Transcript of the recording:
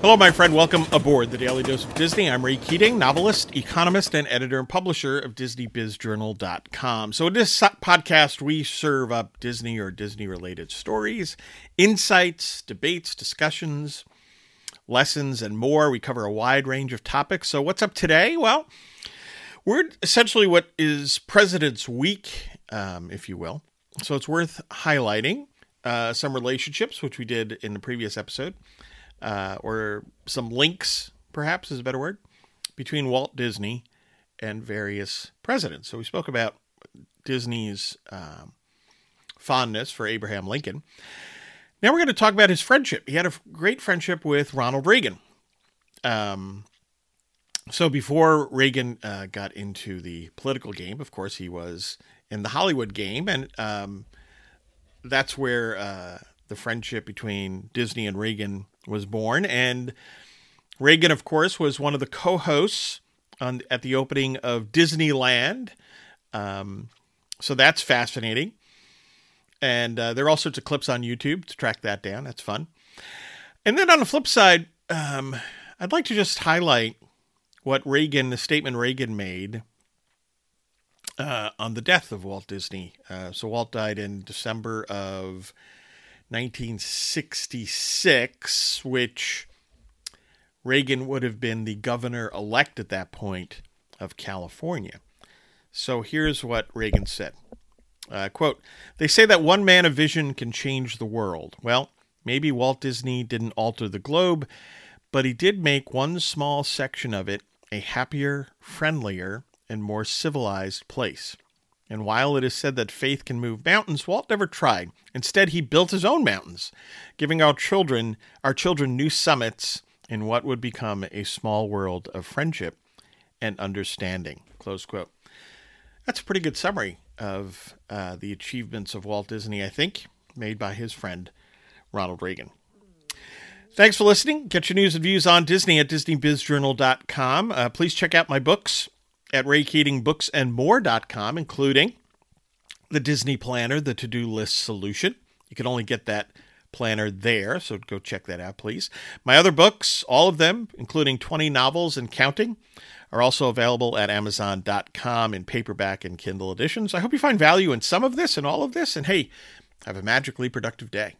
Hello, my friend. Welcome aboard the Daily Dose of Disney. I'm Ray Keating, novelist, economist, and editor and publisher of DisneyBizJournal.com. So, in this podcast, we serve up Disney or Disney related stories, insights, debates, discussions, lessons, and more. We cover a wide range of topics. So, what's up today? Well, we're essentially what is President's Week, um, if you will. So, it's worth highlighting uh, some relationships, which we did in the previous episode uh, or some links, perhaps is a better word, between Walt Disney and various presidents. So we spoke about Disney's um, fondness for Abraham Lincoln. Now we're going to talk about his friendship. He had a great friendship with Ronald Reagan. Um, so before Reagan uh, got into the political game, of course, he was in the Hollywood game, and um, that's where uh, the friendship between Disney and Reagan was born. And Reagan, of course, was one of the co hosts at the opening of Disneyland. Um, so that's fascinating. And uh, there are all sorts of clips on YouTube to track that down. That's fun. And then on the flip side, um, I'd like to just highlight what Reagan, the statement Reagan made uh, on the death of Walt Disney. Uh, so Walt died in December of 1966, which Reagan would have been the governor elect at that point of California. So here's what Reagan said. Uh, quote, they say that one man of vision can change the world. Well, maybe Walt Disney didn't alter the globe, but he did make one small section of it a happier, friendlier, and more civilized place. And while it is said that faith can move mountains, Walt never tried. Instead, he built his own mountains, giving our children our children new summits in what would become a small world of friendship and understanding. Close quote. That's a pretty good summary of uh, the achievements of Walt Disney, I think, made by his friend Ronald Reagan. Thanks for listening. Get your news and views on Disney at DisneyBizJournal.com. Uh, please check out my books at raykeatingbooksandmore.com, including the Disney Planner, the to do list solution. You can only get that planner there, so go check that out, please. My other books, all of them, including 20 novels and counting, are also available at Amazon.com in paperback and Kindle editions. I hope you find value in some of this and all of this, and hey, have a magically productive day.